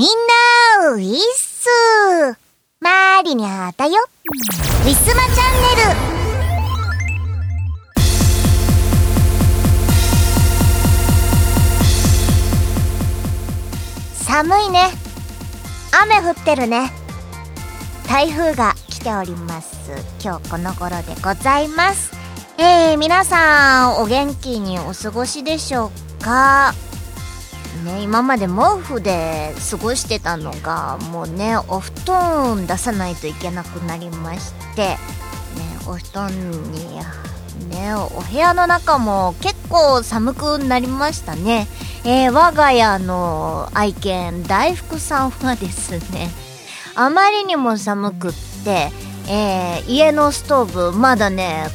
みんな、ウィッスマーリにゃーたよ。ウィスマチャンネル。寒いね。雨降ってるね。台風が来ております。今日この頃でございます。えー、皆さん、お元気にお過ごしでしょうか？ね、今まで毛布で過ごしてたのがもうねお布団出さないといけなくなりまして、ね、お布団にねお部屋の中も結構寒くなりましたね、えー、我が家の愛犬大福さんはですねあまりにも寒くって、えー、家のストーブまだね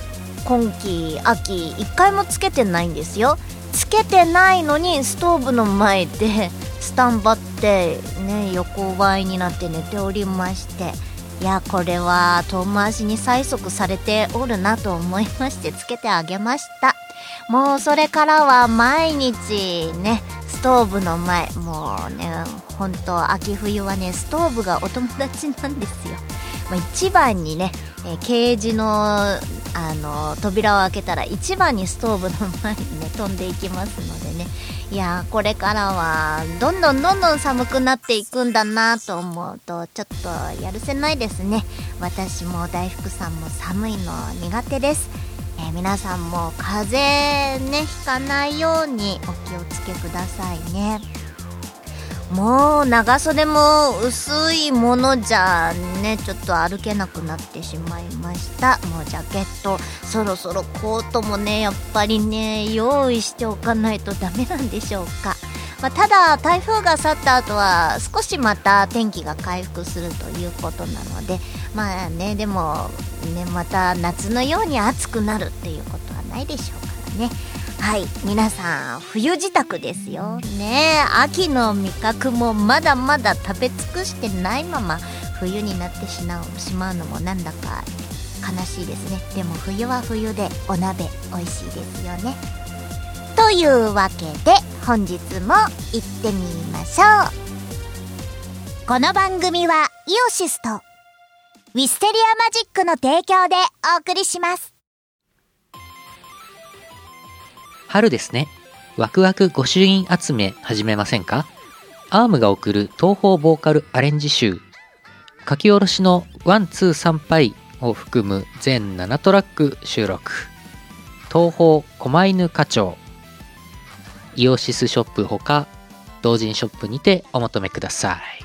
今季秋1回もつけてないんですよ。つけてないのにストーブの前でスタンバってね横ばいになって寝ておりましていやこれは遠回しに催促されておるなと思いましてつけてあげました。もうそれからは毎日ねストーブの前もうねほんと秋冬はねストーブがお友達なんですよ、まあ、一番にね、え、ケージのあの扉を開けたら一番にストーブの前にね飛んでいきますのでね。いやこれからはどんどんどんどん寒くなっていくんだなと思うとちょっとやるせないですね。私も大福さんも寒いの苦手です、えー、皆さんも風邪ねひかないようにお気をつけくださいね。もう長袖も薄いものじゃねちょっと歩けなくなってしまいました。もうジャケットそろそろコートもねやっぱりね用意しておかないとダメなんでしょうか、まあ、ただ台風が去った後は少しまた天気が回復するということなのでまあねでもねまた夏のように暑くなるっていうことはないでしょうからね。はい皆さん冬支度ですよ。ね秋の味覚もまだまだ食べ尽くしてないまま冬になってしまうしまうのもなんだか悲しいですね。でも冬は冬でお鍋美味しいですよね。というわけで本日も行ってみましょう。この番組はイオシスとウィステリアマジックの提供でお送りします。春ですね。ワクワク御朱印集め始めませんか？ ARMが送る東方ボーカルアレンジ集。書き下ろしのワン、ツー、サンパイを含む全7トラック収録。東方狛犬課長。イオシスショップほか同人ショップにてお求めください。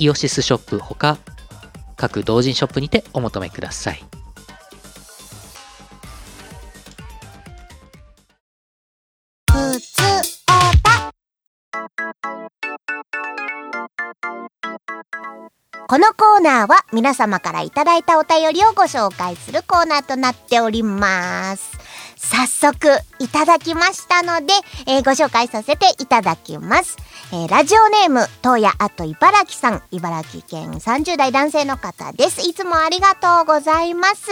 イオシスショップほか各同人ショップにてお求めください。このコーナーは皆様からいただいたお便りをご紹介するコーナーとなっております。早速いただきましたので、えー、ご紹介させていただきます。えー、ラジオネーム、東野あと茨城さん、茨城県30代男性の方です。いつもありがとうございます。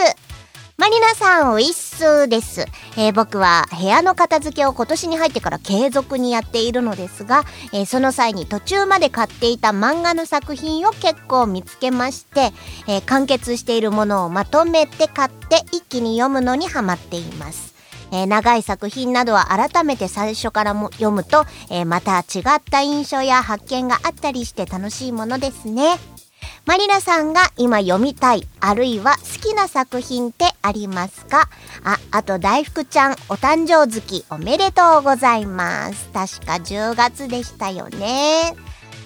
マリナさん、ウィッスーです、えー、僕は部屋の片付けを今年に入ってから継続にやっているのですが、えー、その際に途中まで買っていた漫画の作品を結構見つけまして、えー、完結しているものをまとめて買って一気に読むのにハマっています。えー、長い作品などは改めて最初からも読むと、えー、また違った印象や発見があったりして楽しいものですね。マリナさんが今読みたい、あるいは好きな作品ってありますか？あ、あと大福ちゃん、お誕生月おめでとうございます。確か10月でしたよね。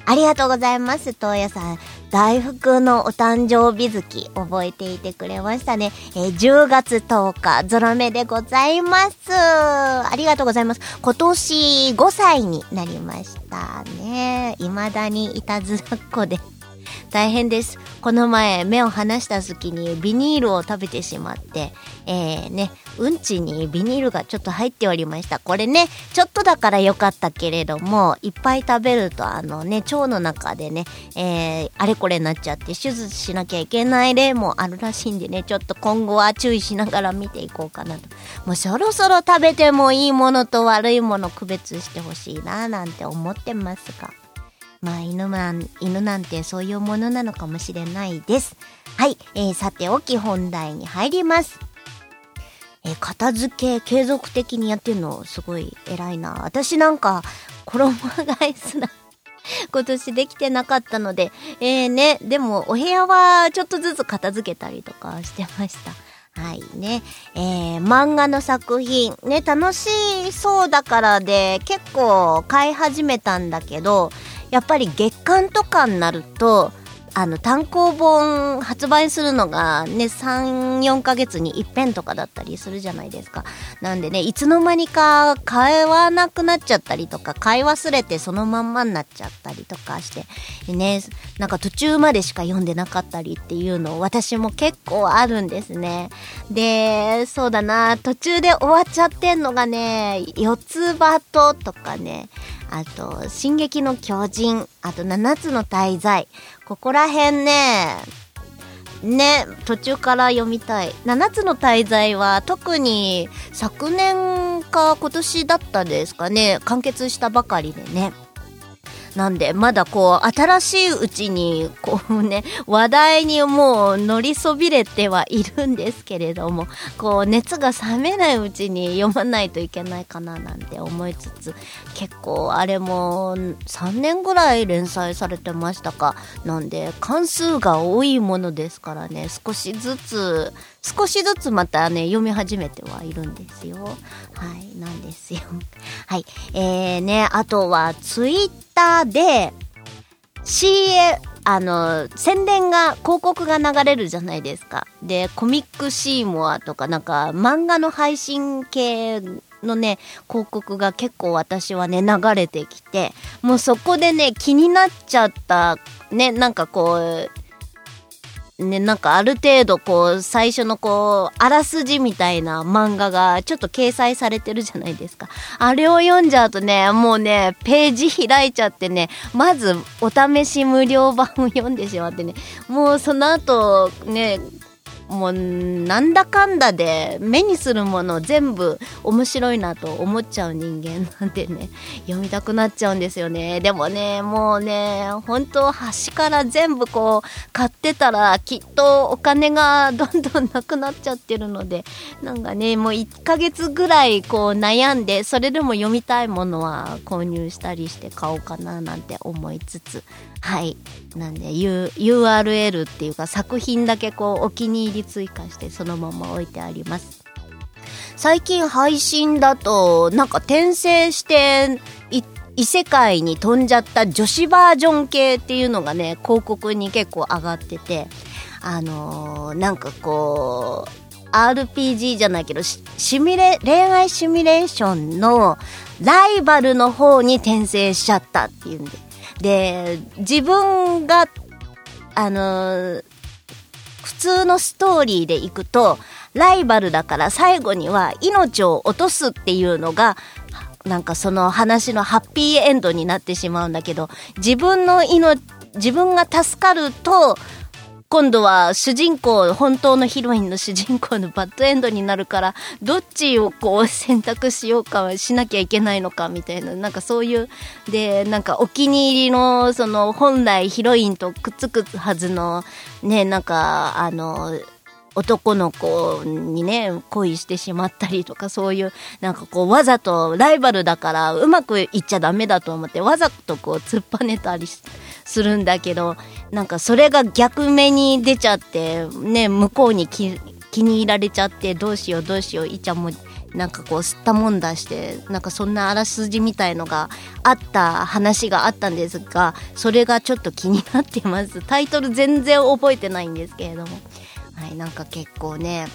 ありがとうございます、東野さん。大福のお誕生日月覚えていてくれましたね。えー、10月10日、ゾロ目でございます。ありがとうございます。今年5歳になりましたね。未だにいたずらっ子で大変です。この前、目を離した時にビニールを食べてしまって、えー、ね、うんちにビニールがちょっと入っておりました。これね、ちょっとだから良かったけれども、いっぱい食べると、あのね、腸の中でね、えー、あれこれになっちゃって、手術しなきゃいけない例もあるらしいんでね、ちょっと今後は注意しながら見ていこうかなと。もうそろそろ食べてもいいものと悪いもの区別してほしいな、なんて思ってますが。まあ犬なん、犬なんてそういうものなのかもしれないです。はい、えー、さておき本題に入ります。えー、片付け継続的にやってるのすごい偉いな。私なんか衣替えすら 今年できてなかったので、えーね、でもお部屋はちょっとずつ片付けたりとかしてました。はいね。えー、漫画の作品、ね、楽しそうだからで結構買い始めたんだけど、やっぱり月間とかになるとあの単行本発売するのがね34ヶ月に一遍とかだったりするじゃないですか。なんでねいつの間にか買わなくなっちゃったりとか買い忘れてそのまんまになっちゃったりとかしてねなんか途中までしか読んでなかったりっていうのを私も結構あるんですね。でそうだな途中で終わっちゃってんのがね四つ葉ととかねあと、進撃の巨人、あと、七つの大罪。ここら辺ね、ね、途中から読みたい。七つの大罪は特に昨年か今年だったですかね、完結したばかりでね。なんで、まだこう、新しいうちに、こうね、話題にもう乗りそびれてはいるんですけれども、こう、熱が冷めないうちに読まないといけないかななんて思いつつ、結構あれも3年ぐらい連載されてましたか。なんで、関数が多いものですからね、少しずつ、少しずつまたね、読み始めてはいるんですよ。はい、なんですよ。はい。えーね、あとは、ツイッターで、CA、あの、宣伝が、広告が流れるじゃないですか。で、コミックシーモアとか、なんか、漫画の配信系のね、広告が結構私はね、流れてきて、もうそこでね、気になっちゃった、ね、なんかこう、ね、なんかある程度こう、最初のこう、あらすじみたいな漫画がちょっと掲載されてるじゃないですか。あれを読んじゃうとね、もうね、ページ開いちゃってね、まずお試し無料版を読んでしまってね、もうその後ね、もうなんだかんだで目にするもの全部面白いなと思っちゃう人間なんでね 読みたくなっちゃうんですよね。でもねもうね本当端から全部こう買ってたらきっとお金がどんどんなくなっちゃってるのでなんかねもう1ヶ月ぐらいこう悩んでそれでも読みたいものは購入したりして買おうかななんて思いつつはい。なんで、U、URL っていうか作品だけこうお気に入り追加してそのまま置いてあります。最近配信だとなんか転生して異世界に飛んじゃった女子バージョン系っていうのがね広告に結構上がっててあのー、なんかこう RPG じゃないけどシミュレ恋愛シミュレーションのライバルの方に転生しちゃったっていうんでで、自分が、あのー、普通のストーリーでいくと、ライバルだから最後には命を落とすっていうのが、なんかその話のハッピーエンドになってしまうんだけど、自分の命、自分が助かると、今度は主人公、本当のヒロインの主人公のバッドエンドになるから、どっちをこう選択しようかしなきゃいけないのかみたいな、なんかそういう、で、なんかお気に入りの、その本来ヒロインとくっつくはずの、ね、なんか、あの、男の子にね、恋してしまったりとか、そういう、なんかこう、わざとライバルだから、うまくいっちゃダメだと思って、わざとこう、突っぱねたりするんだけど、なんかそれが逆目に出ちゃって、ね、向こうに気に入られちゃって、どうしようどうしよう、いちゃんも、なんかこう吸ったもんだしてなんかそんなあらすじみたいのがあった話があったんですがそれがちょっと気になってます。タイトル全然覚えてないんですけれども。はいなんか結構ね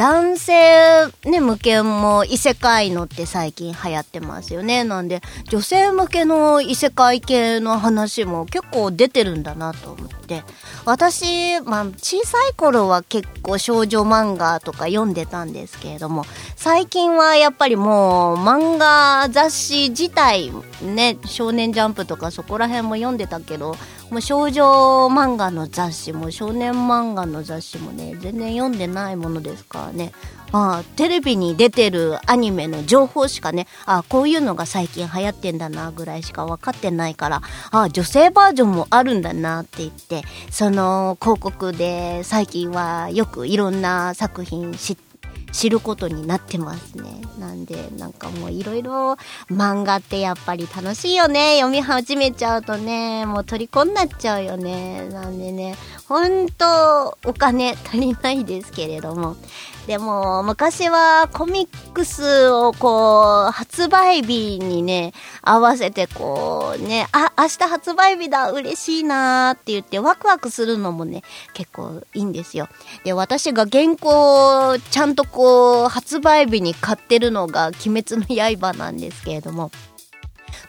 男性、ね、向けも異世界のって最近流行ってますよね。なんで、女性向けの異世界系の話も結構出てるんだなと思って。私、まあ、小さい頃は結構少女漫画とか読んでたんですけれども、最近はやっぱりもう漫画雑誌自体、ね、少年ジャンプとかそこら辺も読んでたけど、もう少女漫画の雑誌も少年漫画の雑誌もね、全然読んでないものですからね。あ、テレビに出てるアニメの情報しかね、あ、こういうのが最近流行ってんだなぐらいしか分かってないから、ああ、女性バージョンもあるんだなって言って、その広告で最近はよくいろんな作品知って、知ることになってますね。なんで、なんかもういろいろ漫画ってやっぱり楽しいよね。読み始めちゃうとね、もう虜になっちゃうよね。なんでね、ほんとお金足りないですけれども、でも、昔はコミックスをこう、発売日にね、合わせてこうね、あ、明日発売日だ、嬉しいなーって言ってワクワクするのもね、結構いいんですよ。で、私が原稿をちゃんとこう、発売日に買ってるのが鬼滅の刃なんですけれども、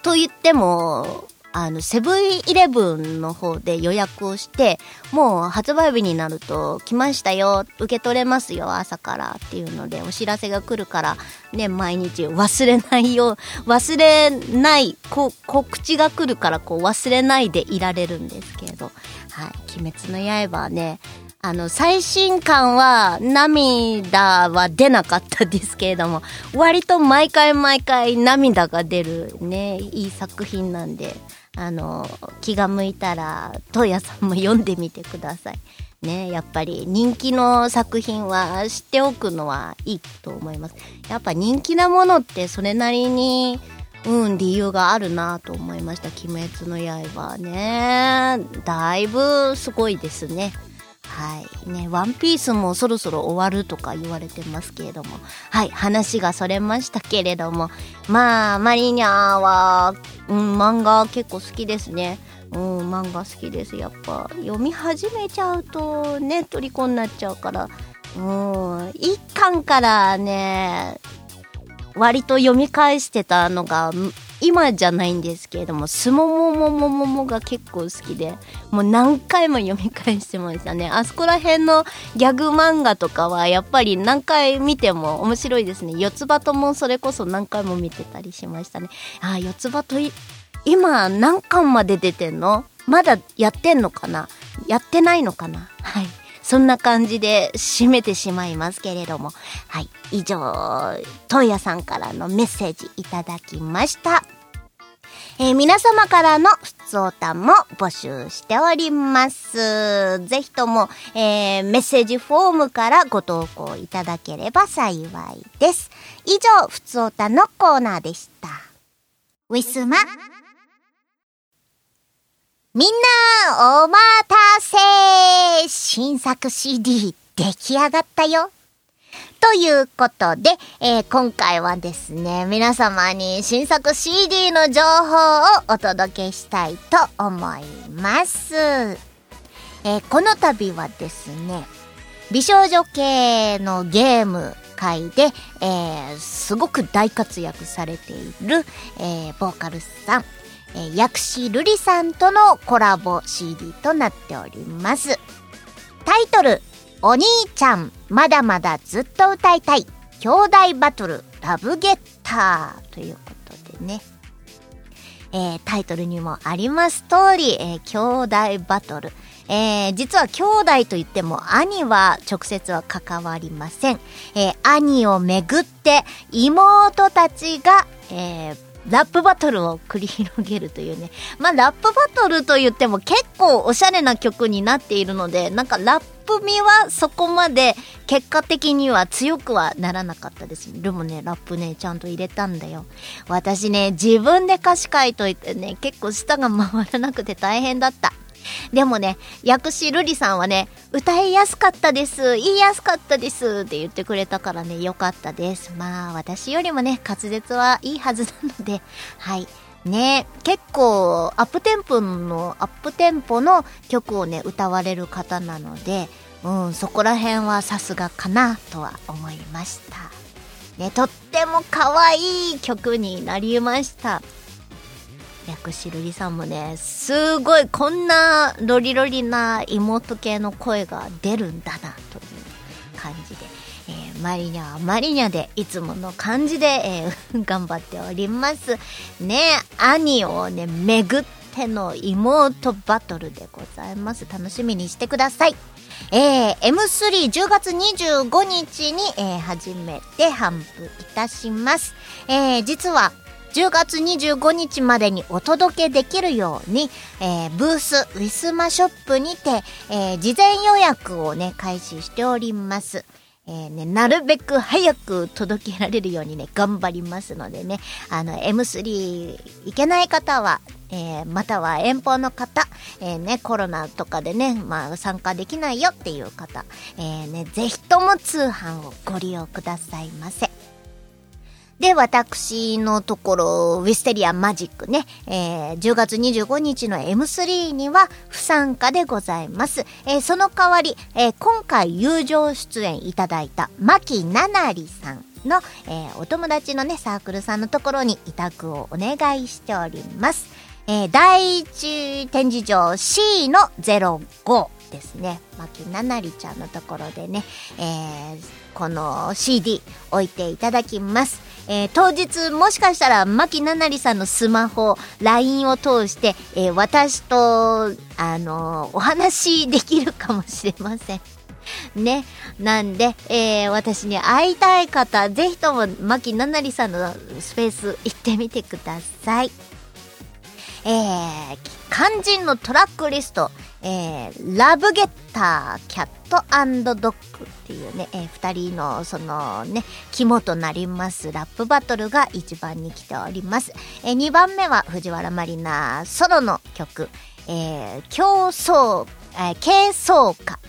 と言っても、あの、セブンイレブンの方で予約をして、もう発売日になると来ましたよ、受け取れますよ、朝からっていうのでお知らせが来るから、ね、毎日忘れないよう、忘れない、こ告知が来るからこう忘れないでいられるんですけれど、はい、鬼滅の刃はね、あの、最新刊は涙は出なかったですけれども、割と毎回毎回涙が出るね、いい作品なんで、あの気が向いたら東屋さんも読んでみてください。ね、やっぱり人気の作品は知っておくのはいいと思います。やっぱ人気なものってそれなりに、うん、理由があるなと思いました。鬼滅の刃ね。だいぶすごいですね。はいね、ワンピースもそろそろ終わるとか言われてますけれども、はい、話がそれましたけれども、まあ、マリニャは、うん、漫画結構好きですね。うん、漫画好きです。やっぱ、読み始めちゃうとね、虜になっちゃうから、うん、一巻からね、割と読み返してたのが、今じゃないんですけれども、すももももももが結構好きで、もう何回も読み返してましたね。あそこら辺のギャグ漫画とかはやっぱり何回見ても面白いですね。四つ葉ともそれこそ何回も見てたりしましたね。あ、四つ葉と今何巻まで出てんの？まだやってんのかな？やってないのかな？はい。そんな感じで締めてしまいますけれども。はい。以上、トーヤさんからのメッセージいただきました。えー、皆様からの普通歌も募集しております。ぜひとも、えー、メッセージフォームからご投稿いただければ幸いです。以上、普通歌のコーナーでした。ウィスマ。みんな、お待たせ新作 CD 出来上がったよ。ということで、えー、今回はですね、皆様に新作 CD の情報をお届けしたいと思います。えー、この度はですね、美少女系のゲーム界で、えー、すごく大活躍されている、えー、ボーカルさん、え、薬師瑠璃さんとのコラボ CD となっております。タイトル、お兄ちゃん、まだまだずっと歌いたい、兄弟バトル、ラブゲッターということでね。えー、タイトルにもあります通り、えー、兄弟バトル、えー、実は兄弟といっても兄は直接は関わりません。え、兄をめぐって妹たちが、えー、ラップバトルを繰り広げるというね。まあ、ラップバトルと言っても結構おしゃれな曲になっているので、なんかラップ味はそこまで結果的には強くはならなかったです。でもね、ラップね、ちゃんと入れたんだよ。私ね、自分で歌詞書いといてね、結構舌が回らなくて大変だった。でもね、薬師瑠璃さんはね、歌いやすかったです、言いやすかったですって言ってくれたからね、よかったです。まあ、私よりもね、滑舌はいいはずなので、はい。ね結構アップテンポのアップテンポの曲をね歌われる方なので、うん、そこら辺はさすがかなとは思いましたねとっても可愛い曲になりました薬師瑠璃さんもねすごいこんなロリロリな妹系の声が出るんだなという感じで、えー、マリニャはマリニャでいつもの感じで、えー、頑張っております。ね兄をね巡っての妹バトルでございます。楽しみにしてください。えー、M310 月25日に、えー、初めて販布いたします。えー、実は10月25日までにお届けできるように、えー、ブースウィスマショップにて、えー、事前予約をね、開始しております。えー、ね、なるべく早く届けられるようにね、頑張りますのでね、あの、M3 行けない方は、えー、または遠方の方、えー、ね、コロナとかでね、まあ、参加できないよっていう方、えー、ね、ぜひとも通販をご利用くださいませ。で、私のところ、ウィステリアマジックね、えー、10月25日の M3 には不参加でございます。えー、その代わり、えー、今回友情出演いただいた、牧ななりさんの、えー、お友達のね、サークルさんのところに委託をお願いしております。えー、第一展示場 C の05ですね。牧ななりちゃんのところでね、えー、この CD 置いていただきます。えー、当日もしかしたら牧ななりさんのスマホ LINE を通して、えー、私とあのー、お話できるかもしれません。ね。なんで、えー、私に会いたい方、ぜひとも、牧ななりさんのスペース行ってみてください。えー、肝心のトラックリスト、えー、ラブゲッター、キャットドッグっていうね、えー、二人のそのね、肝となりますラップバトルが一番に来ております。えー、二番目は藤原まりなソロの曲、えー、競争、えー、軽装歌。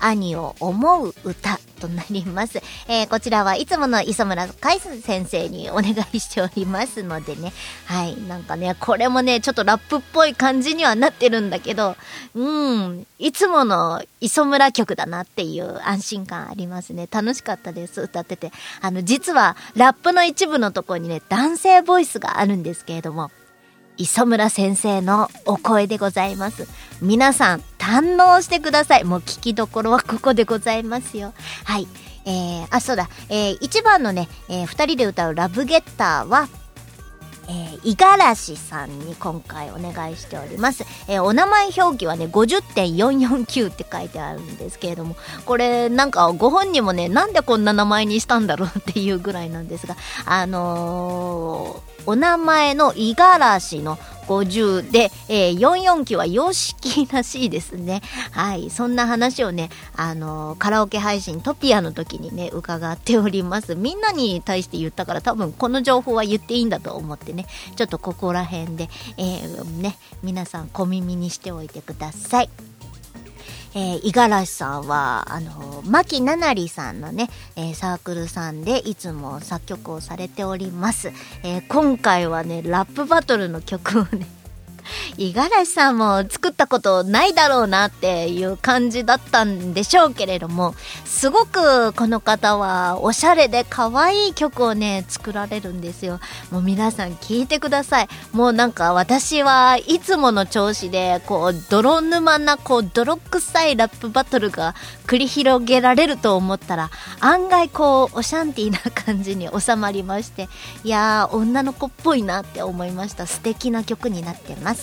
兄を思う歌となります。えー、こちらはいつもの磯村海先生にお願いしておりますのでね。はい。なんかね、これもね、ちょっとラップっぽい感じにはなってるんだけど、うん、いつもの磯村曲だなっていう安心感ありますね。楽しかったです、歌ってて。あの、実はラップの一部のとこにね、男性ボイスがあるんですけれども、磯村先生のお声でございます。皆さん、堪能してください。もう聞きどころはここでございますよ。はい。えー、あ、そうだ。えー、1番のね、えー、2人で歌うラブゲッターは、え、五十嵐さんに今回お願いしております。えー、お名前表記はね、50.449って書いてあるんですけれども、これなんかご本人もね、なんでこんな名前にしたんだろうっていうぐらいなんですが、あのーお名前の五十嵐の50で、えー、44期は YOSHIKI らしいですね。はい。そんな話をね、あのー、カラオケ配信トピアの時にね、伺っております。みんなに対して言ったから多分この情報は言っていいんだと思ってね、ちょっとここら辺で、えー、ね、皆さん小耳にしておいてください。え、五十嵐さんは、あの、牧ななりさんのね、えー、サークルさんでいつも作曲をされております。えー、今回はね、ラップバトルの曲をね、五十嵐さんも作ったことないだろうなっていう感じだったんでしょうけれども、すごくこの方はおしゃれで可愛い曲をね、作られるんですよ。もう皆さん聞いてください。もうなんか私はいつもの調子で、こう、泥沼な、こう、泥臭いラップバトルが繰り広げられると思ったら、案外こう、オシャンティーな感じに収まりまして、いやー、女の子っぽいなって思いました。素敵な曲になってます。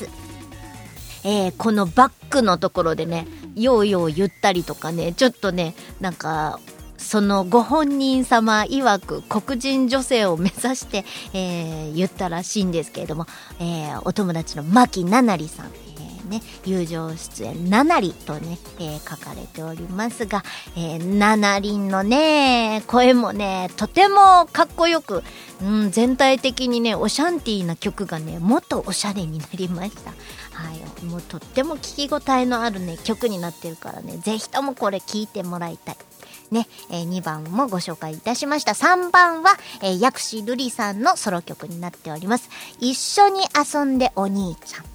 えー、このバックのところでね、ようよう言ったりとかね、ちょっとね、なんか、そのご本人様曰く黒人女性を目指して、えー、言ったらしいんですけれども、えー、お友達の牧ななりさん、ね、友情出演ななりとね、えー、書かれておりますが、えー、ななりんのね、声もね、とてもかっこよく、うん、全体的にね、オシャンティーな曲がね、もっとおしゃれになりました。はい、もうとっても聴き応えのあるね、曲になってるからね、ぜひともこれ聴いてもらいたい。ね、えー、2番もご紹介いたしました。3番は、えー、薬師瑠璃さんのソロ曲になっております。一緒に遊んでお兄ちゃん。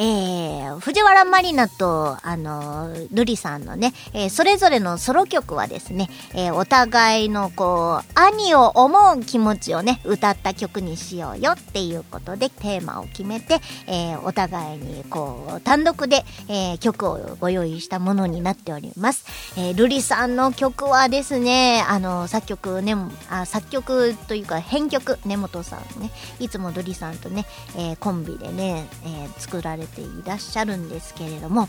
えー、藤原まりなと、あの、瑠璃さんのね、えー、それぞれのソロ曲はですね、えー、お互いのこう、兄を思う気持ちをね、歌った曲にしようよっていうことでテーマを決めて、えー、お互いにこう、単独で、えー、曲をご用意したものになっております。えー、瑠璃さんの曲はですね、あの、作曲ね、あ作曲というか編曲、根本さんね、いつも瑠璃さんとね、えー、コンビでね、えー、作られていらっしゃるんですけれども、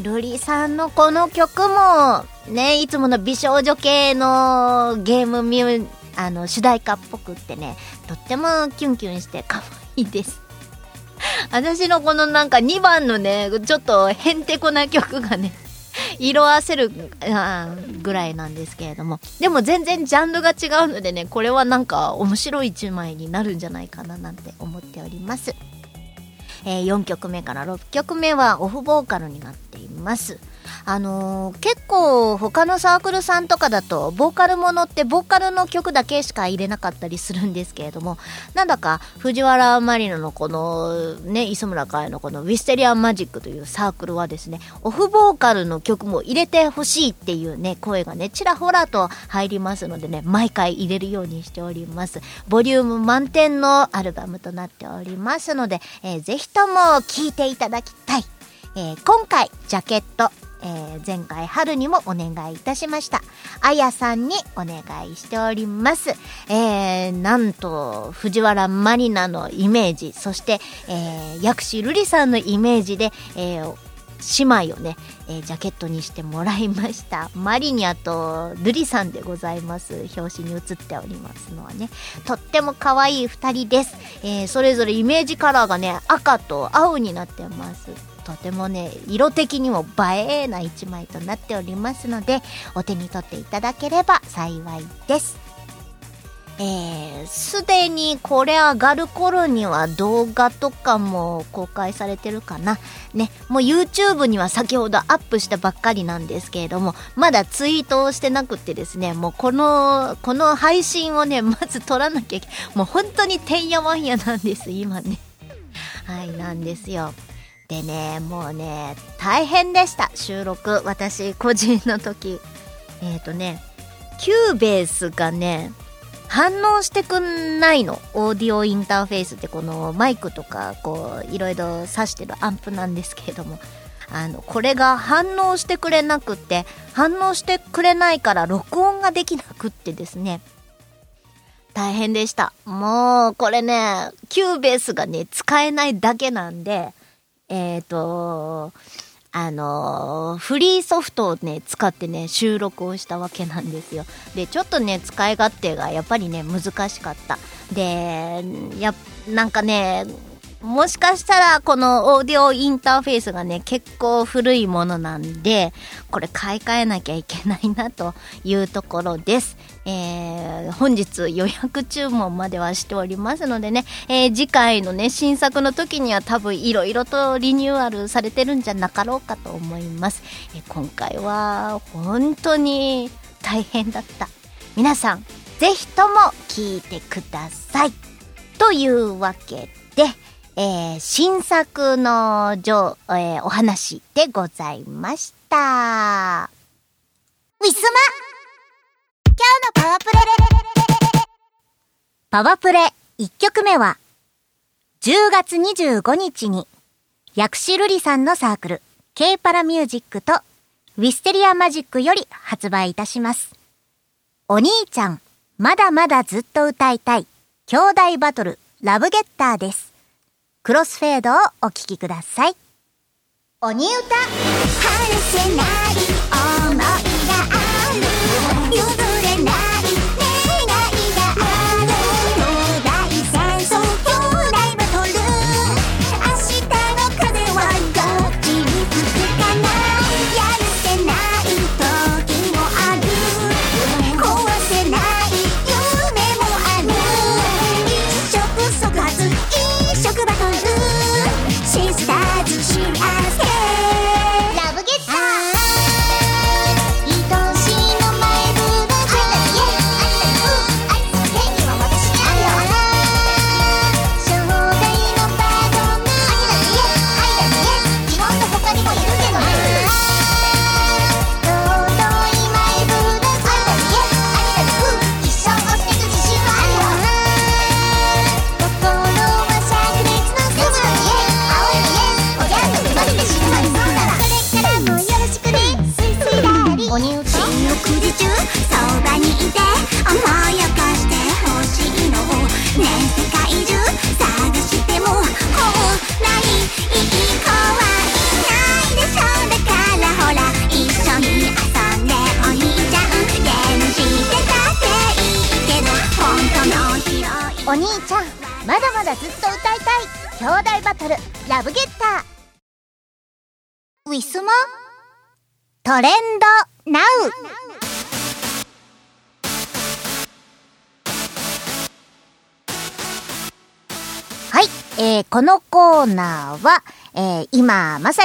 瑠璃さんのこの曲も、ね、いつもの美少女系のゲームミュあの、主題歌っぽくってね、とってもキュンキュンして可愛いです。私のこのなんか2番のね、ちょっとへんてこな曲がね、色あせるぐらいなんですけれども。でも全然ジャンルが違うのでね、これはなんか面白い1枚になるんじゃないかななんて思っております。えー、4曲目から6曲目はオフボーカルになっています。あのー、結構他のサークルさんとかだと、ボーカルものってボーカルの曲だけしか入れなかったりするんですけれども、なんだか藤原マリノのこのね、磯村海のこのウィステリアンマジックというサークルはですね、オフボーカルの曲も入れてほしいっていうね、声がね、ちらほらと入りますのでね、毎回入れるようにしております。ボリューム満点のアルバムとなっておりますので、えー、ぜひとも聴いていただきたい。えー、今回、ジャケット、えー、前回春にもお願いいたしました。あやさんにお願いしております。えー、なんと、藤原マリナのイメージ、そして、えー、薬師瑠璃さんのイメージで、えー、姉妹をね、えー、ジャケットにしてもらいました。マリニャとルリさんでございます。表紙に写っておりますのはね。とっても可愛い二人です。えー、それぞれイメージカラーがね、赤と青になってます。とてもね色的にも映えな一枚となっておりますのでお手に取っていただければ幸いですえー、すでにこれ上がる頃には動画とかも公開されてるかな。ね、もう YouTube には先ほどアップしたばっかりなんですけれども、まだツイートをしてなくてですね、もうこの、この配信をね、まず撮らなきゃいけもう本当にてんやわんやなんです、今ね。はい、なんですよ。でね、もうね、大変でした、収録。私、個人の時。えっ、ー、とね、 Cubase がね、反応してくんないの。オーディオインターフェースってこのマイクとか、こう、いろいろ挿してるアンプなんですけれども、あの、これが反応してくれなくって、反応してくれないから録音ができなくってですね、大変でした。もう、これね、 Cubase がね、使えないだけなんで、えっ、ー、と、あのフリーソフトをね、使ってね、収録をしたわけなんですよ。で、ちょっとね、使い勝手がやっぱりね、難しかった。で、や、なんかね、もしかしたらこのオーディオインターフェースがね、結構古いものなんで、これ買い替えなきゃいけないなというところです。えー、本日予約注文まではしておりますのでね、えー、次回のね、新作の時には多分いろいろとリニューアルされてるんじゃなかろうかと思います。えー、今回は本当に大変だった。皆さん、ぜひとも聞いてください。というわけで、えー、新作の上、えー、お話でございました。ウィスマ今日のパワープレパワープレ1曲目は、10月25日に、薬師瑠璃さんのサークル、K パラミュージックと、ウィステリアマジックより発売いたします。お兄ちゃん、まだまだずっと歌いたい、兄弟バトル、ラブゲッターです。クロスフェードをお聴きください。鬼歌晴せない想い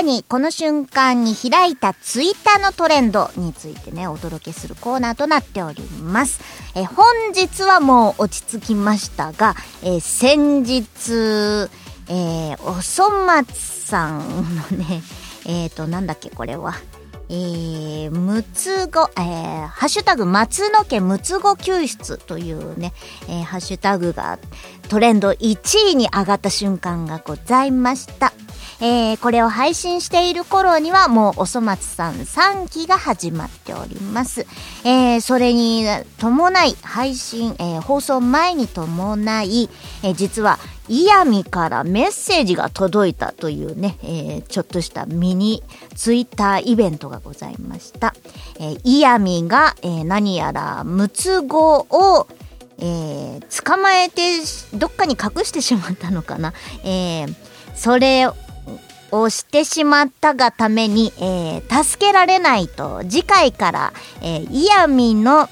にこの瞬間に開いたツイッターのトレンドについてねお届けするコーナーとなっております、え、本日はもう落ち着きましたが、え、先日、えー、おそ松さんのね えっ、ー、となんだっけこれはえー、むつご、えー、ハッシュタグ、松野家むつご救出というね、えー、ハッシュタグがトレンド1位に上がった瞬間がございました。えー、これを配信している頃にはもうおそ松さん3期が始まっております。えー、それに伴い配信、えー、放送前に伴い、え、実はイヤミからメッセージが届いたというね、えー、ちょっとしたミニツイッターイベントがございました。えー、イヤミが、えー、何やらムツゴをえー、捕まえてどっかに隠してしまったのかな、えー、それをしてしまったがために、えー、助けられないと次回から、えー、イヤミの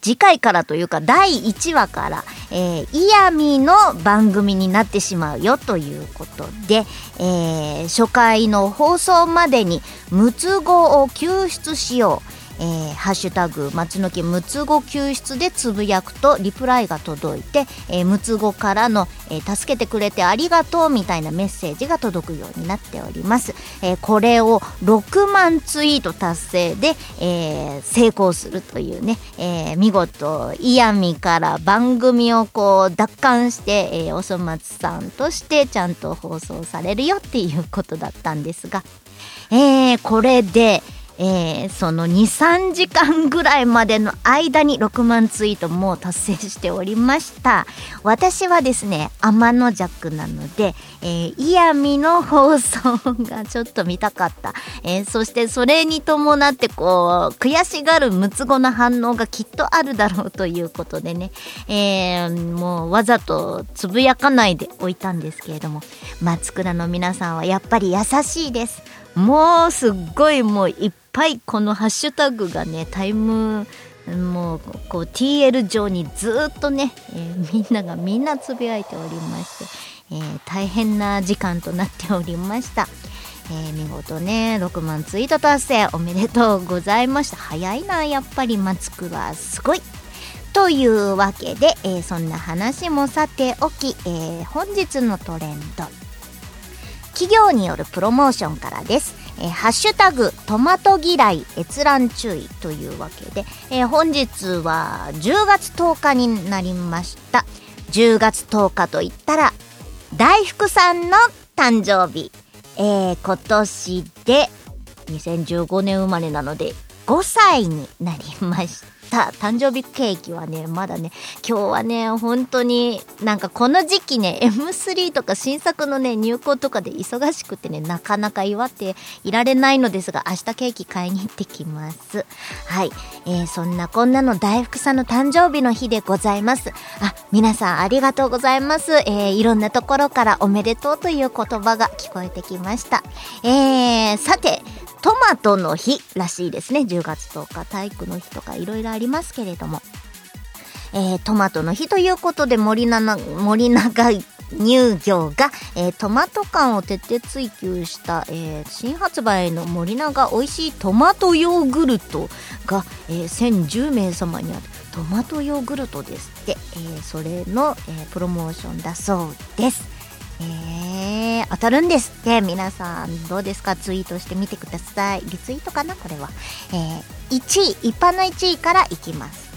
次回からというか第1話から、えー、イヤミの番組になってしまうよということで、えー、初回の放送までにムツゴを救出しよう。えー、ハッシュタグ松の木むつご救出でつぶやくとリプライが届いて、えー、むつごからの、えー、助けてくれてありがとうみたいなメッセージが届くようになっております、え、これを6万ツイート達成で、え、成功するというね、え、見事イヤミから番組をこう奪還して、え、おそ松さんとしてちゃんと放送されるよっていうことだったんですが、えー、これでえー、その23時間ぐらいまでの間に6万ツイートも達成しておりました。私はですね天の弱なので、えー、イヤミの放送がちょっと見たかった、えー、そしてそれに伴ってこう悔しがるムツゴの反応がきっとあるだろうということでね、えー、もうわざとつぶやかないでおいたんですけれども。松倉の皆さんはやっぱり優しいです。もうすっごいもういっぱいこのハッシュタグがねタイムもうこう TL 上にずっとね、えー、みんながみんなつぶやいておりまして、えー、大変な時間となっておりました、えー、見事ね6万ツイート達成おめでとうございました。早いなやっぱり松倉すごい。というわけで、えそんな話もさておき、え本日のトレンド。企業によるプロモーションからです。えー、ハッシュタグトマト嫌い閲覧注意というわけで、えー、本日は10月10日になりました。10月10日といったら、大福さんの誕生日。えー、今年で2015年生まれなので、5歳になりました。た誕生日ケーキはね、まだね、今日はね、本当になんかこの時期ね、M3 とか新作のね、入稿とかで忙しくてね、なかなか祝っていられないのですが、明日ケーキ買いに行ってきます。はい。えー、そんなこんなの大福さんの誕生日の日でございます。あ、皆さんありがとうございます。えー、いろんなところからおめでとうという言葉が聞こえてきました。えー、さて、トマトの日らしいですね。10月10日、体育の日とかいろいろありますけれども。えー、トマトの日ということで森永、森永乳業が、えートマト感を徹底追求した、えー新発売の森永美味しいトマトヨーグルトが、え1010名様にあるトマトヨーグルトですって、えそれの、えプロモーションだそうです。え当たるんです。って皆さんどうですか？ツイートしてみてください。リツイートかな？これは、えー1位一般の1位からいきます。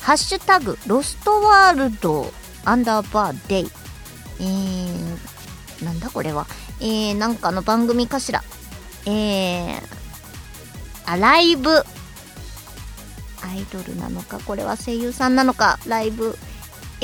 ハッシュタグロストワールド。アンダーバーデイ。えー、なんだこれは？えー、なんかの番組かしらえー、あライブ。アイドルなのか？これは声優さんなのか？ライブ。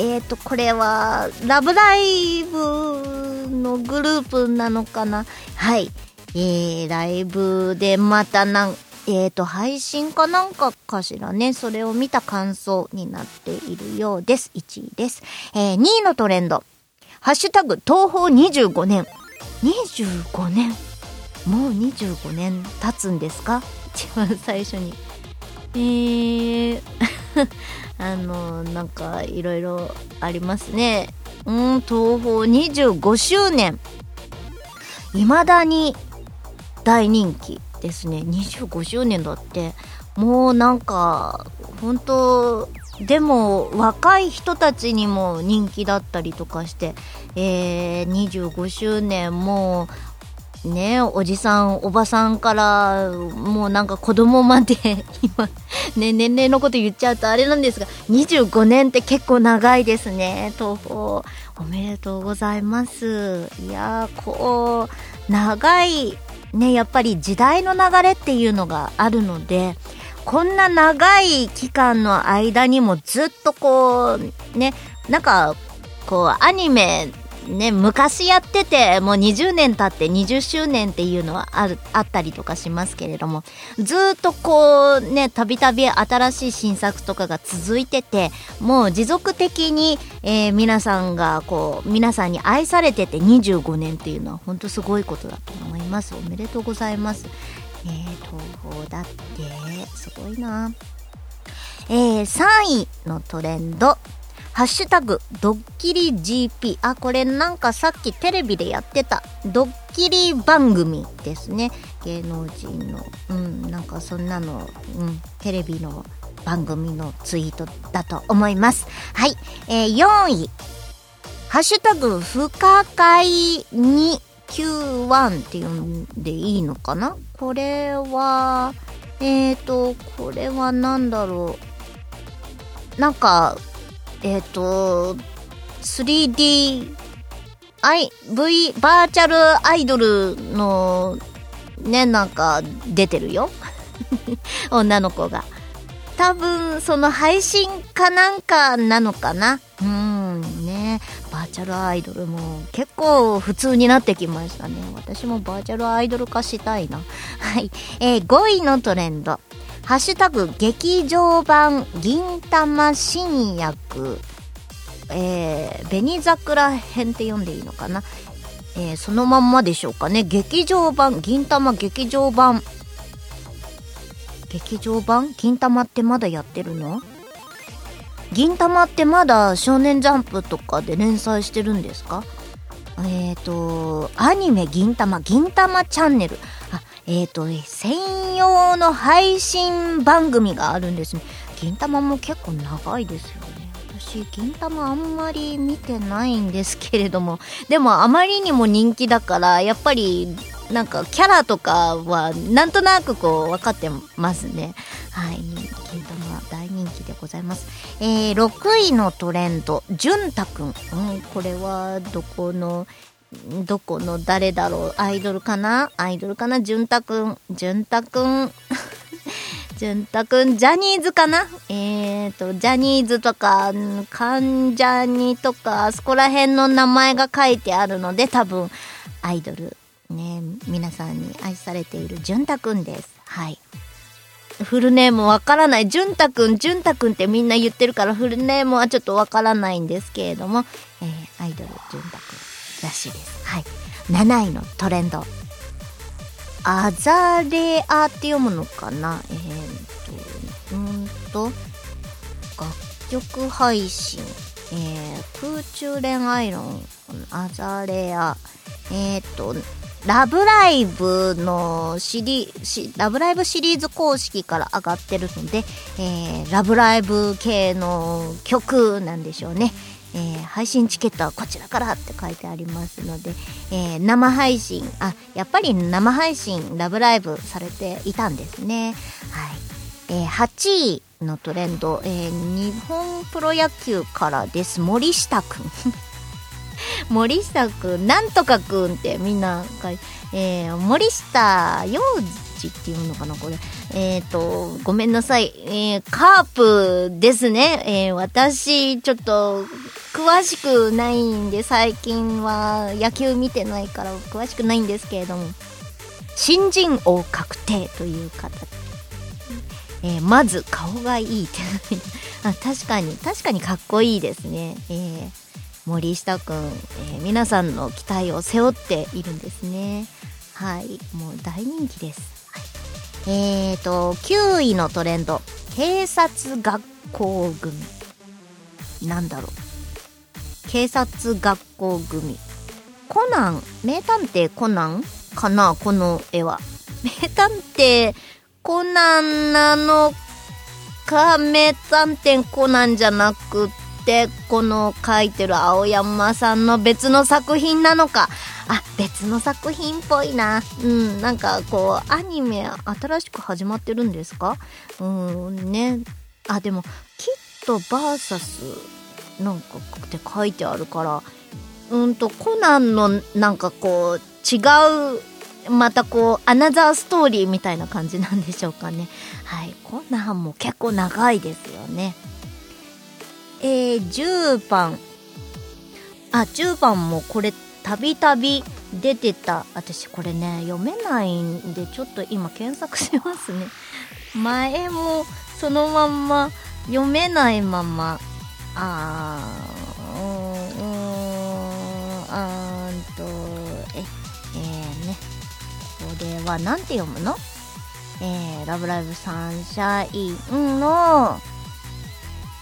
えーとこれはラブライブのグループなのかな？はい。えー、ライブでまたなんえーと配信かなんかかしらね？それを見た感想になっているようです。1位です、えー、2位のトレンド。ハッシュタグ東宝25年。25年？もう25年経つんですか？一番最初に。えー、あのなんかいろいろありますね。うん東宝25周年。いまだに大人気ですね。25周年だって。もうなんか本当でも若い人たちにも人気だったりとかして、えー、25周年もうねおじさんおばさんからもうなんか子供まで 今ね年齢のこと言っちゃうとあれなんですが25年って結構長いですね。東宝おめでとうございます。いやーこう長いねやっぱり時代の流れっていうのがあるのでこんな長い期間の間にもずっとこうねなんかこうアニメね昔やっててもう20年経って20周年っていうのはあるあったりとかしますけれどもずっとこうねたびたび新しい新作とかが続いててもう持続的に、えー皆さんがこう皆さんに愛されてて25年っていうのは本当すごいことだと思います。おめでとうございます。えー、東宝だってすごいな。えー、3位のトレンド。ハッシュタグ、ドッキリ GP。あ、これなんかさっきテレビでやってた、ドッキリ番組ですね。芸能人の、うん、なんかそんなの、うん、テレビの番組のツイートだと思います。はい。えー、4位。ハッシュタグ、不可解に Q1 っていうんでいいのかな？これは、えーと、これはなんだろう。なんか、えっ、と、3D、I、V、バーチャルアイドルの、ね、なんか、出てるよ。女の子が。多分、その配信かなんかなのかな。うん、ね。バーチャルアイドルも結構普通になってきましたね。私もバーチャルアイドル化したいな。はい。えー5位のトレンド。ハッシュタグ劇場版銀玉新薬、えー、紅桜編って読んでいいのかな、えーそのまんまでしょうかね。劇場版、銀玉劇場版。劇場版？銀玉ってまだやってるの？銀玉ってまだ少年ジャンプとかで連載してるんですか？えっ、と、アニメ銀玉、銀玉チャンネル。あ、えっ、と、専用の配信番組があるんですね。銀玉も結構長いですよね。私、銀玉あんまり見てないんですけれども、でもあまりにも人気だから、やっぱり、なんかキャラとかはなんとなくこう分かってますね。はい。銀玉大人気でございます。えー、6位のトレンド、じゅんたくん。うん、これはどこの、どこの誰だろう？アイドルかな？アイドルかな？じゅんたくん。じゅんたくん。潤太くん、ジャニーズかな？えーと、ジャニーズとか、関ジャニとか、あそこら辺の名前が書いてあるので、多分、アイドル、ね、皆さんに愛されている潤太くんです。はい。フルネームわからない。潤太くん、潤太くんってみんな言ってるから、フルネームはちょっとわからないんですけれども、えー、アイドル潤太くんらしいです。はい。7位のトレンド。アザレアって読むのかな？えー、と、うんと、楽曲配信、えー、空中恋愛論、アザレア、えー、と、ラブライブのシリラブライブシリーズ公式から上がってるので、えー、ラブライブ系の曲なんでしょうね。えー、配信チケットはこちらからって書いてありますので、えー、生配信あやっぱり生配信ラブライブされていたんですね。はい、えー、8位のトレンド、え日本プロ野球からです。森下くん。森下くんなんとかくんってみんな書いて、え森下洋二っていうのかなこれ。えっ、ー、と、ごめんなさい。えー、カープですね。えー、私、ちょっと、詳しくないんで、最近は野球見てないから詳しくないんですけれども、新人王確定という形。えー、まず顔がいいって あ確かに確かにかっこいいですね、えー、森下くん、えー、皆さんの期待を背負っているんですね。はい。もう大人気です、はいえーと、9位のトレンド。警察学校組。なんだろう。警察学校組。コナン、名探偵コナン？かなこの絵は。名探偵コナンなのか、名探偵コナンじゃなくってこの書いてる青山さんの別の作品なのかあ別の作品っぽいな。うんなんかこうアニメ新しく始まってるんですか？うんね。あでもキッド VS なんかって書いてあるからうんとコナンのなんかこう違うまたこうアナザーストーリーみたいな感じなんでしょうかね。はいコナンも結構長いですよね。えー、10番。あ、10番もこれ、たびたび出てた。私これね、読めないんで、ちょっと今検索しますね。前もそのまんま読めないまま、あー、うーん、あーんと、え、えー、ね。これは何て読むの？えー、ラブライブサンシャインの、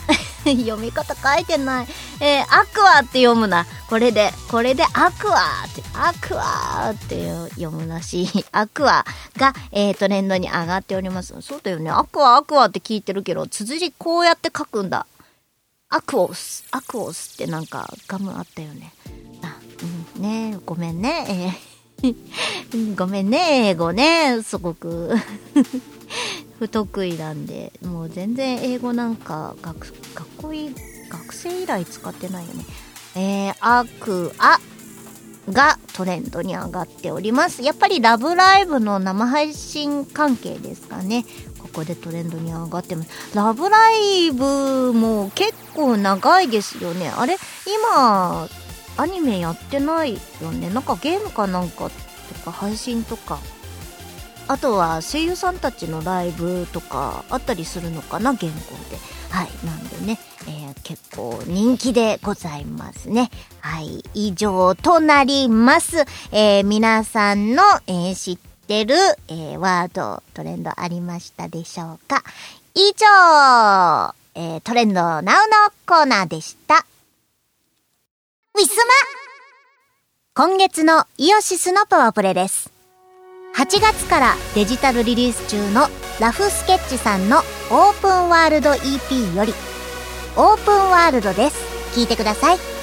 読み方書いてない。えー、アクアって読むな。これで、これでアクアって、アクアって読むらしい。アクアが、えー、トレンドに上がっております。そうだよね。アクア、アクアって聞いてるけど、綴りこうやって書くんだ。アクオス、アクオスってなんかガムあったよね。あ、うん、ねごめんね。えー、ごめんね、英語ね。すごく 不得意なんでもう全然英語なんか学学校い学生以来使ってないよね。えー、アクアがトレンドに上がっております。やっぱりラブライブの生配信関係ですかね。ここでトレンドに上がってます。ラブライブも結構長いですよね。あれ今アニメやってないよね。なんかゲームかなんかとか配信とか。あとは声優さんたちのライブとかあったりするのかな、現行で。はい。なんでね、えー、結構人気でございますね。はい。以上となります。えー、皆さんの、えー、知ってる、えワード、トレンドありましたでしょうか？以上、えトレンドナウのコーナーでした。ウィスマ今月のイオシスのパワープレです。8月からデジタルリリース中のラフスケッチさんのオープンワールド EP よりオープンワールドです。聞いてください。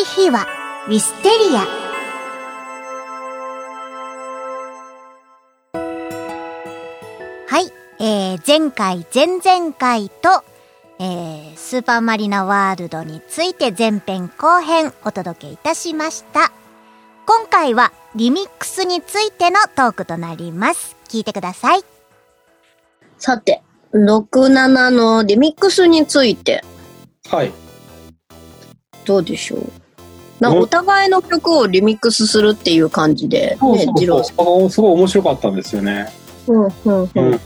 歴史秘話ウィステリア。はい、えー、前回前々回と、えー、スーパーマリナワールドについて前編後編お届けいたしました。今回はリミックスについてのトークとなります。聞いてください。さて、67のリミックスについて。はい。どうでしょう？なおお互いの曲をリミックスするっていう感じで、ね、二郎さん。すごい面白かったんですよね。うんうんううんん。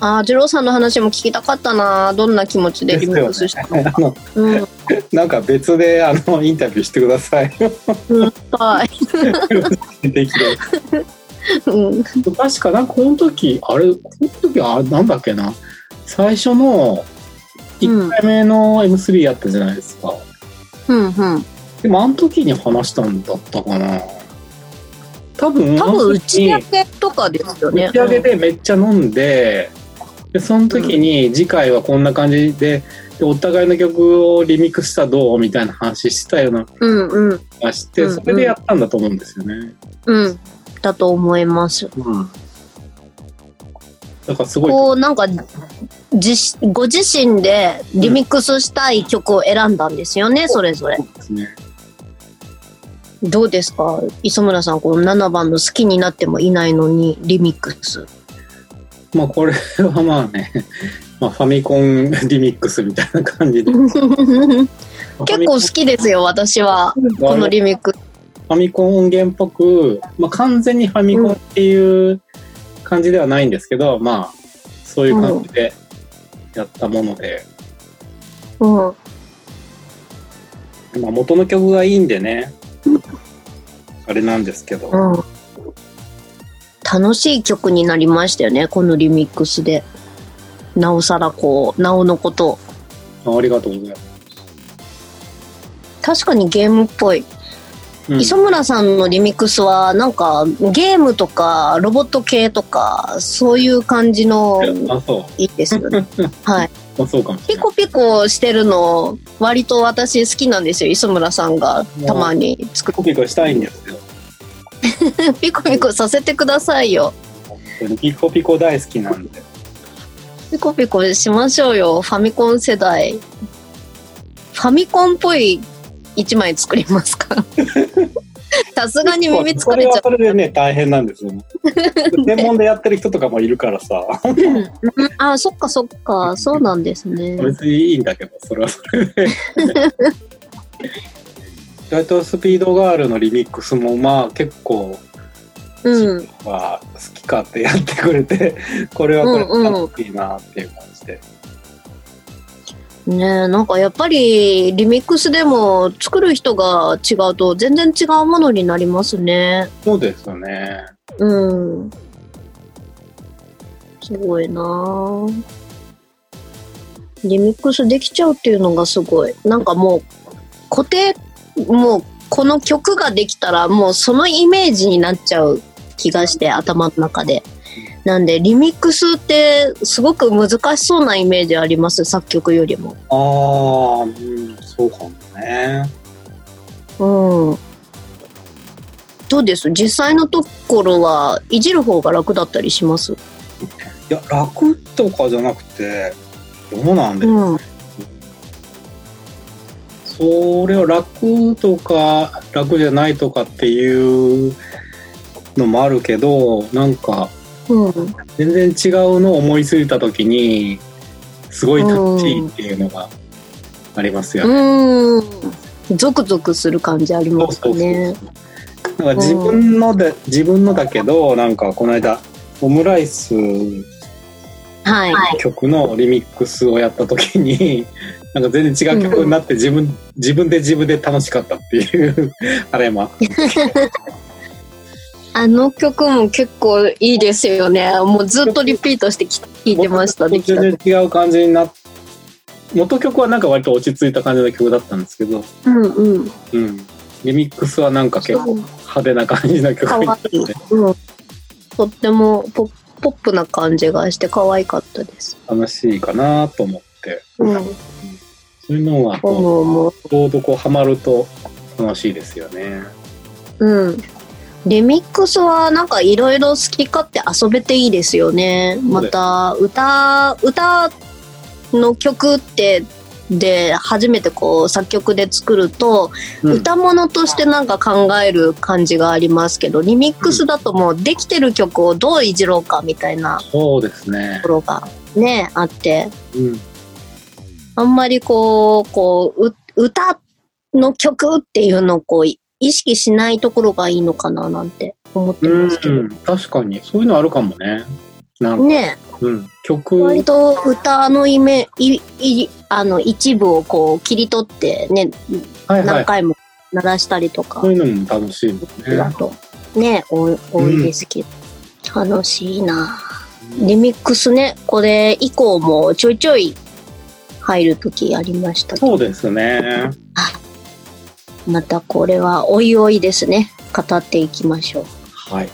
ああ、二郎さんの話も聞きたかったな。どんな気持ちでリミックスしたのか。あの、うん。なんか別で、あの、インタビューしてください。うん。はい。できる。うん。確か、なんかこの時、あれ、この時、あれ、なんだっけな。最初の、1回目の M3 やったじゃないですか。うんうん。でも、あの時に話したんだったかな。多分、多分、打ち上げとかですよね。打ち上げでめっちゃ飲んで、でその時に次回はこんな感じで、でお互いの曲をリミックスしたらどうみたいな話してたようなうんうん。気がして、うんそれでやったんだと思うんですよね。うん。だと思います。うん。だからすごい、こう、なんか、自ご自身でリミックスしたい曲を選んだんですよね、それぞれ。ですね。どうですか？磯村さん、この7番の好きになってもいないのにリミックス。まあこれはまあね、まあファミコンリミックスみたいな感じで。結構好きですよ、私は。このリミックス。ファミコン音源っぽく、まあ完全にファミコンっていう感じではないんですけど、まあそういう感じでやったもので、うん。まあ元の曲がいいんでね、あれなんですけど、うん。楽しい曲になりましたよね、このリミックスで。なおさらこう、なおのことを。あありがとうございます。確かにゲームっぽい。うん磯村さんのリミックスは、なんか、ゲームとか、ロボット系とか、そういう感じの。いいですよね。はい。まあ、そうか。ピコピコしてるの、割と私好きなんですよ。磯村さんがたまに作ピコピコしたいんですよ。る。ピコピコさせてくださいよ。ピコピコ大好きなんで。ピコピコしましょうよ。ファミコン世代。ファミコンっぽい一枚作りますか？さすがに耳疲れちゃそれはそれでね、大変なんですよ。専門でやってる人とかもいるからさ、う。あ、そっかそっか。そうなんですね。別にいいんだけど、それはそれで。ライトスピードガールのリミックスもまあ結構、うん。まあ好きかってやってくれて、これはこれうんうん楽しいなっていう感じで。ねえ、なんかやっぱりリミックスでも作る人が違うと全然違うものになりますね。そうですよね。うん。すごいなぁリミックスできちゃうっていうのがすごい。なんかもう固定、もうこの曲ができたらもうそのイメージになっちゃう気がして頭の中で。なんでリミックスってすごく難しそうなイメージあります、作曲よりも。ああ、うん、そうかもね。うん。どうです？実際のところはいじる方が楽だったりします？いや、楽とかじゃなくて、どうなんで、うん。それは楽とか楽じゃないとかっていうのもあるけど、なんかうん。全然違うのを思いついた時に、すごい楽しいっていうのがありますよね。うん。ゾクゾクする感じありますかね。なんか自分ので、自分のだけど、なんかこの間、オムライスはい。曲のリミックスをやった時に、なんか全然違う曲になって自分、自分で自分で楽しかったっていう、あれも あの曲も結構いいですよね。もうずっとリピートして聴いてました。できた全然違う感じになっ元曲はなんか割と落ち着いた感じの曲だったんですけど、うんうん。うん。リミックスはなんか結構派手な感じの曲かわいい。うん。とってもポッポップな感じがして可愛かったです。楽しいかなと思って、うん。そういうのはこ。うちょうどこうハマると楽しいですよね。うん。リミックスはなんかいろいろ好き勝手遊べていいですよね。また、歌、歌の曲って、で、初めてこう作曲で作ると、うん歌物としてなんか考える感じがありますけど、リミックスだともうできてる曲をどういじろうかみたいなそうですねと。ころがね、あって、うん。あんまりこう、こう、う歌の曲っていうのをこう、意識しないところがいいのかななんて思ってうんますけど。確かに。そういうのあるかもね。なんか、ね。うん、曲。割と歌のイメいいあの一部をこう切り取ってね、はいはい。何回も鳴らしたりとか。そういうのも楽しいですね。だと。ね多い多いですけど、楽しいな。リミックスねこれ以降もちょいちょい入る時ありましたけど。そうですね。またこれはおいおいですね。語っていきましょう。はい。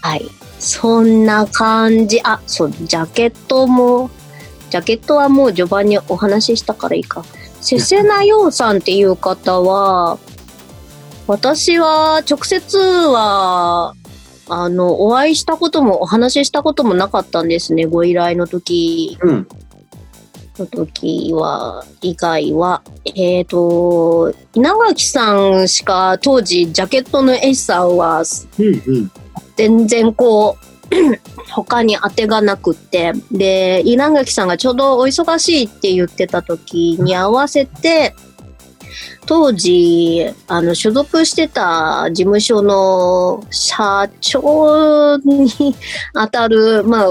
はい。そんな感じ。あそうジャケットもジャケットはもう序盤にお話ししたからいいか。せせなようさんっていう方は私は直接はあのお会いしたこともお話ししたこともなかったんですねご依頼の時。うん。の時は、以外は、えっ、と、稲垣さんしか当時ジャケットの絵師さんは。全然こう、他に当てがなくって、で、稲垣さんがちょうどお忙しいって言ってた時に合わせて、当時、あの、所属してた事務所の社長に当たる、まあ、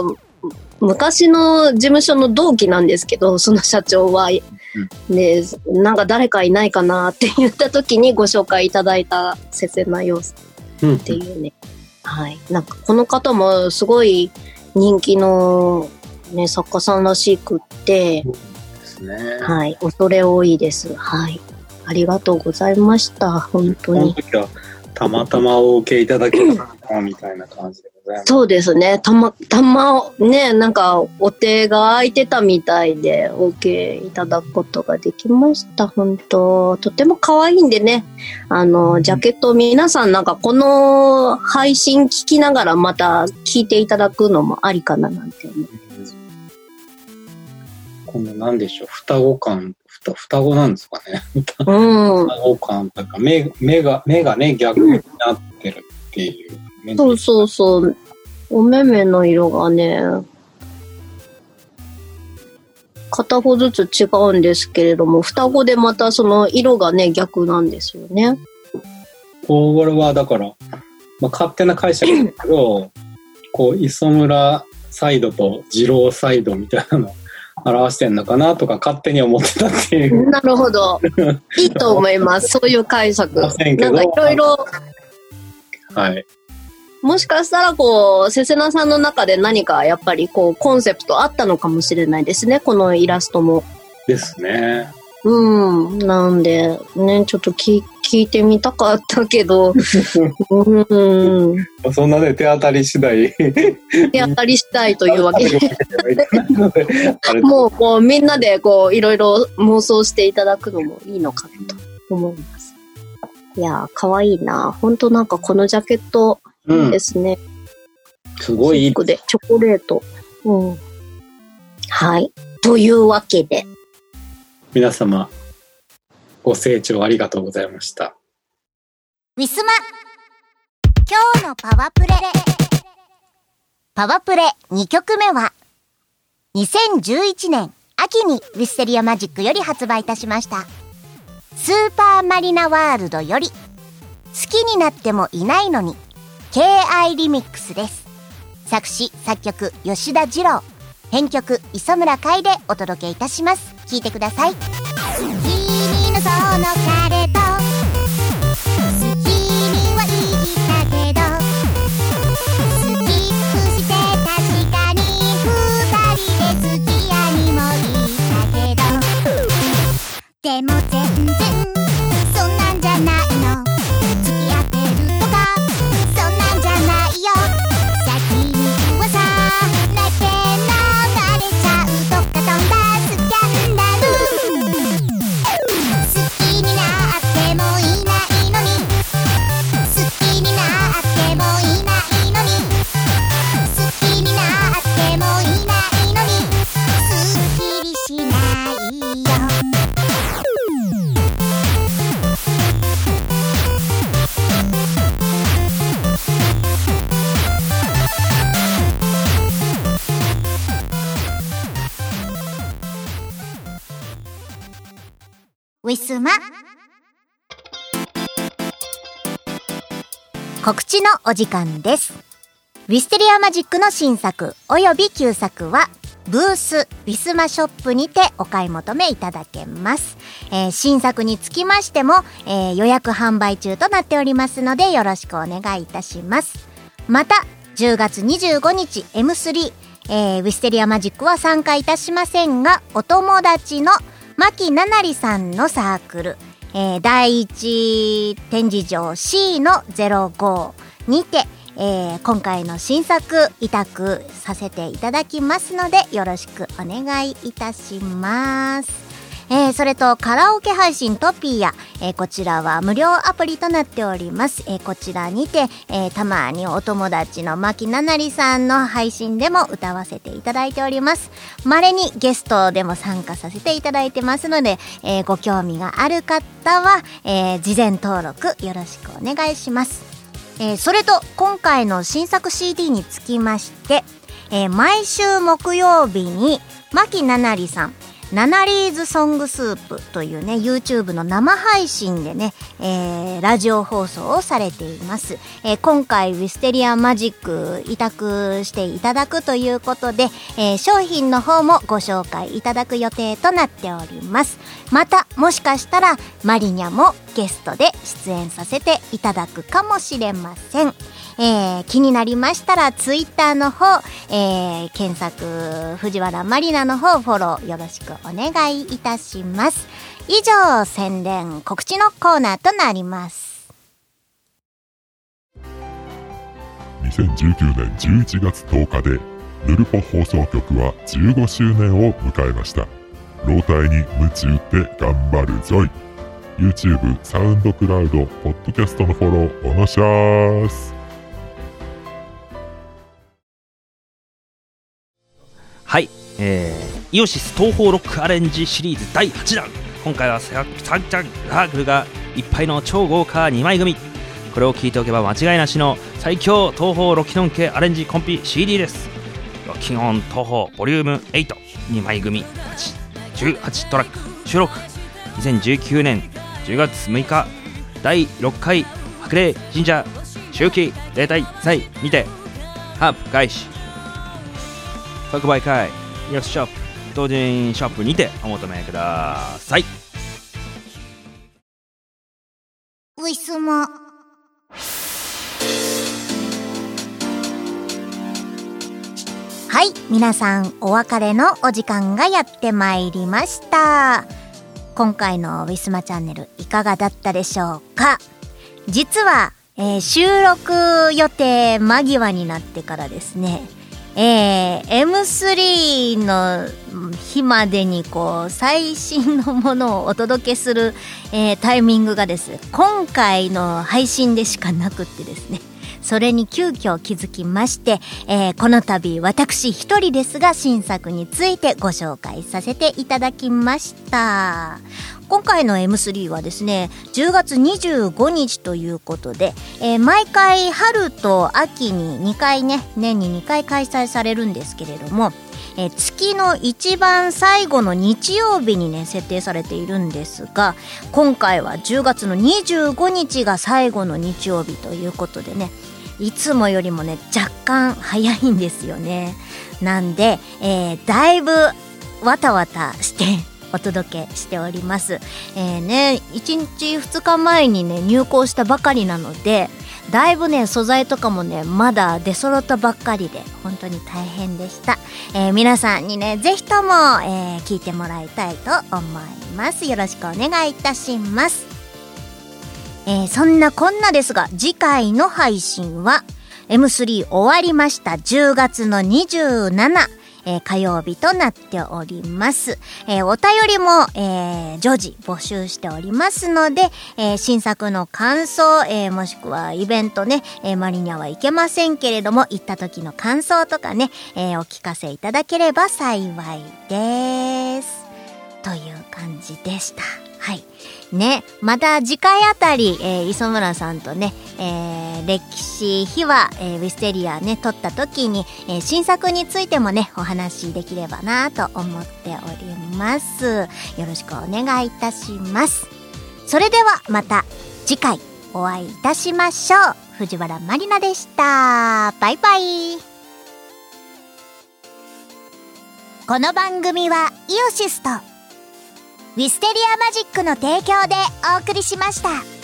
昔の事務所の同期なんですけど、その社長は、で、なんか誰かいないかなって言った時にご紹介いただいたせせな様子うんっていうね。はい。なんかこの方もすごい人気のね、作家さんらしくって、ですね。はい。恐れ多いです。はい。ありがとうございました。本当に。たまたまお受けいただけたなみたいな感じでございます。そうですね。たま、たま、ね、なんか、お手が空いてたみたいで、お受けいただくことができました。本当とても可愛いんでね。あの、ジャケット皆さんなんかこの配信聞きながらまた聞いていただくのもありかななんて思う。このなんでしょう、双子感、双双子なんですかね。うん。双子感とか、目目が、目がね、逆になってるっていう。そうそうそう。お目目の色がね、片方ずつ違うんですけれども、双子でまたその色がね、逆なんですよね。これはだから、まあ、勝手な解釈ですけど、こう、磯村サイドと二郎サイドみたいなのを表してんのかなとか勝手に思ってたっていう。なるほど。いいと思います。そういう解釈。なんかいろいろ、はい。もしかしたらこう、せせなさんの中で何かやっぱりこう、コンセプトあったのかもしれないですね。このイラストも。ですね。うん。なんで、ね、ちょっと聞聞いてみたかったけど、うん。まあそんなね、手当たり次第。手当たりしたいというわけで。もう、こう、みんなで、こう、いろいろ妄想していただくのもいいのかなと思います。いやー、かわいいな。ほんとなんかこのジャケットうんで、すね。すごいいいで、チョコレート。うん。はい。というわけで、皆様、ご清聴ありがとうございました。ウィスマ今日のパワプレパワプレ2曲目は2011年秋にウィステリアマジックより発売いたしましたスーパーマリナワールドより好きになってもいないのに KI リミックスです。作詞作曲吉田二郎。編曲磯村海でお届けいたします。聴いてください。君のその彼と好きには言ったけどスキップして確かに二人で好きやにも言ったけど。でも全然そんなんじゃない。ウィスマ告知のお時間です。ウィステリアマジックの新作および旧作はブースウィスマショップにてお買い求めいただけます。えー新作につきましても、えー予約販売中となっておりますのでよろしくお願いいたします。また、10月25日 M3、えーウィステリアマジックは参加いたしませんが、お友達の牧七里さんのサークル、えー第一展示場 C の05にて、えー今回の新作委託させていただきますのでよろしくお願いいたします。えーそれとカラオケ配信トピーや、えーこちらは無料アプリとなっております。えーこちらにて、えたまにお友達の牧七里さんの配信でも歌わせていただいております。稀にゲストでも参加させていただいてますので、えご興味がある方は、え事前登録よろしくお願いします。えそれと今回の新作 CD につきまして、え毎週木曜日に牧七里さんナナリーズソングスープというね YouTube の生配信でね、えーラジオ放送をされています、えー今回ウィステリアマジック委託していただくということで、えー商品の方もご紹介いただく予定となっております。またもしかしたらマリニャもゲストで出演させていただくかもしれません。えー気になりましたらツイッターの方、えー検索藤原マリナの方フォローよろしくお願いいたします。以上宣伝告知のコーナーとなります。2019年11月10日でヌルポ放送局は15周年を迎えました。老体に夢中って頑張るぞい。YouTube、サウンドクラウド、ポッドキャストのフォローおのしゃーす。はい、えー、イオシス東方ロックアレンジシリーズ第8弾。今回はササンチャンラークルがいっぱいの超豪華2枚組。これを聞いておけば間違いなしの最強東方ロキノン系アレンジコンピ CD です。ロキノン東方ボリューム82枚組。18トラック。収録。2019年10月6日。第6回白麗神社周期例大祭にてハープ開始。即売会。イオシショップ同人ショップにてお求めください。ウィスマはい皆さんお別れのお時間がやってまいりました。今回のウィスマチャンネルいかがだったでしょうか？実は、えー収録予定間際になってからですねえー M3 の日までにこう最新のものをお届けする、えータイミングがです。今回の配信でしかなくってですね。それに急遽気づきまして、えーこの度私一人ですが新作についてご紹介させていただきました。今回の M3 はですね10月25日ということで、えー毎回春と秋に2回ね年に2回開催されるんですけれども、えー月の一番最後の日曜日にね設定されているんですが今回は10月の25日が最後の日曜日ということでねいつもよりもね若干早いんですよね。なんで、えーだいぶわたわたしてお届けしております。えーね1日2日前にね入稿したばかりなのでだいぶね素材とかもねまだ出揃ったばっかりで本当に大変でした、えー皆さんにねぜひとも、えー聞いてもらいたいと思います。よろしくお願いいたします。えーそんなこんなですが次回の配信は M3 終わりました。10月の27えー火曜日となっております。えーお便りも、えー常時募集しておりますので、えー新作の感想、えーもしくはイベントね、えーマリニャは行けませんけれども、行った時の感想とかね、えーお聞かせいただければ幸いです。という感じでした。はい。ね、また次回あたり、えー磯村さんとね、えー歴史秘話、えーウィステリアね、撮った時に、えー新作についてもね、お話しできればなと思っております。よろしくお願いいたします。それではまた次回お会いいたしましょう。藤原まりなでした。バイバイ。この番組はイオシスとウィステリアマジックの提供でお送りしました。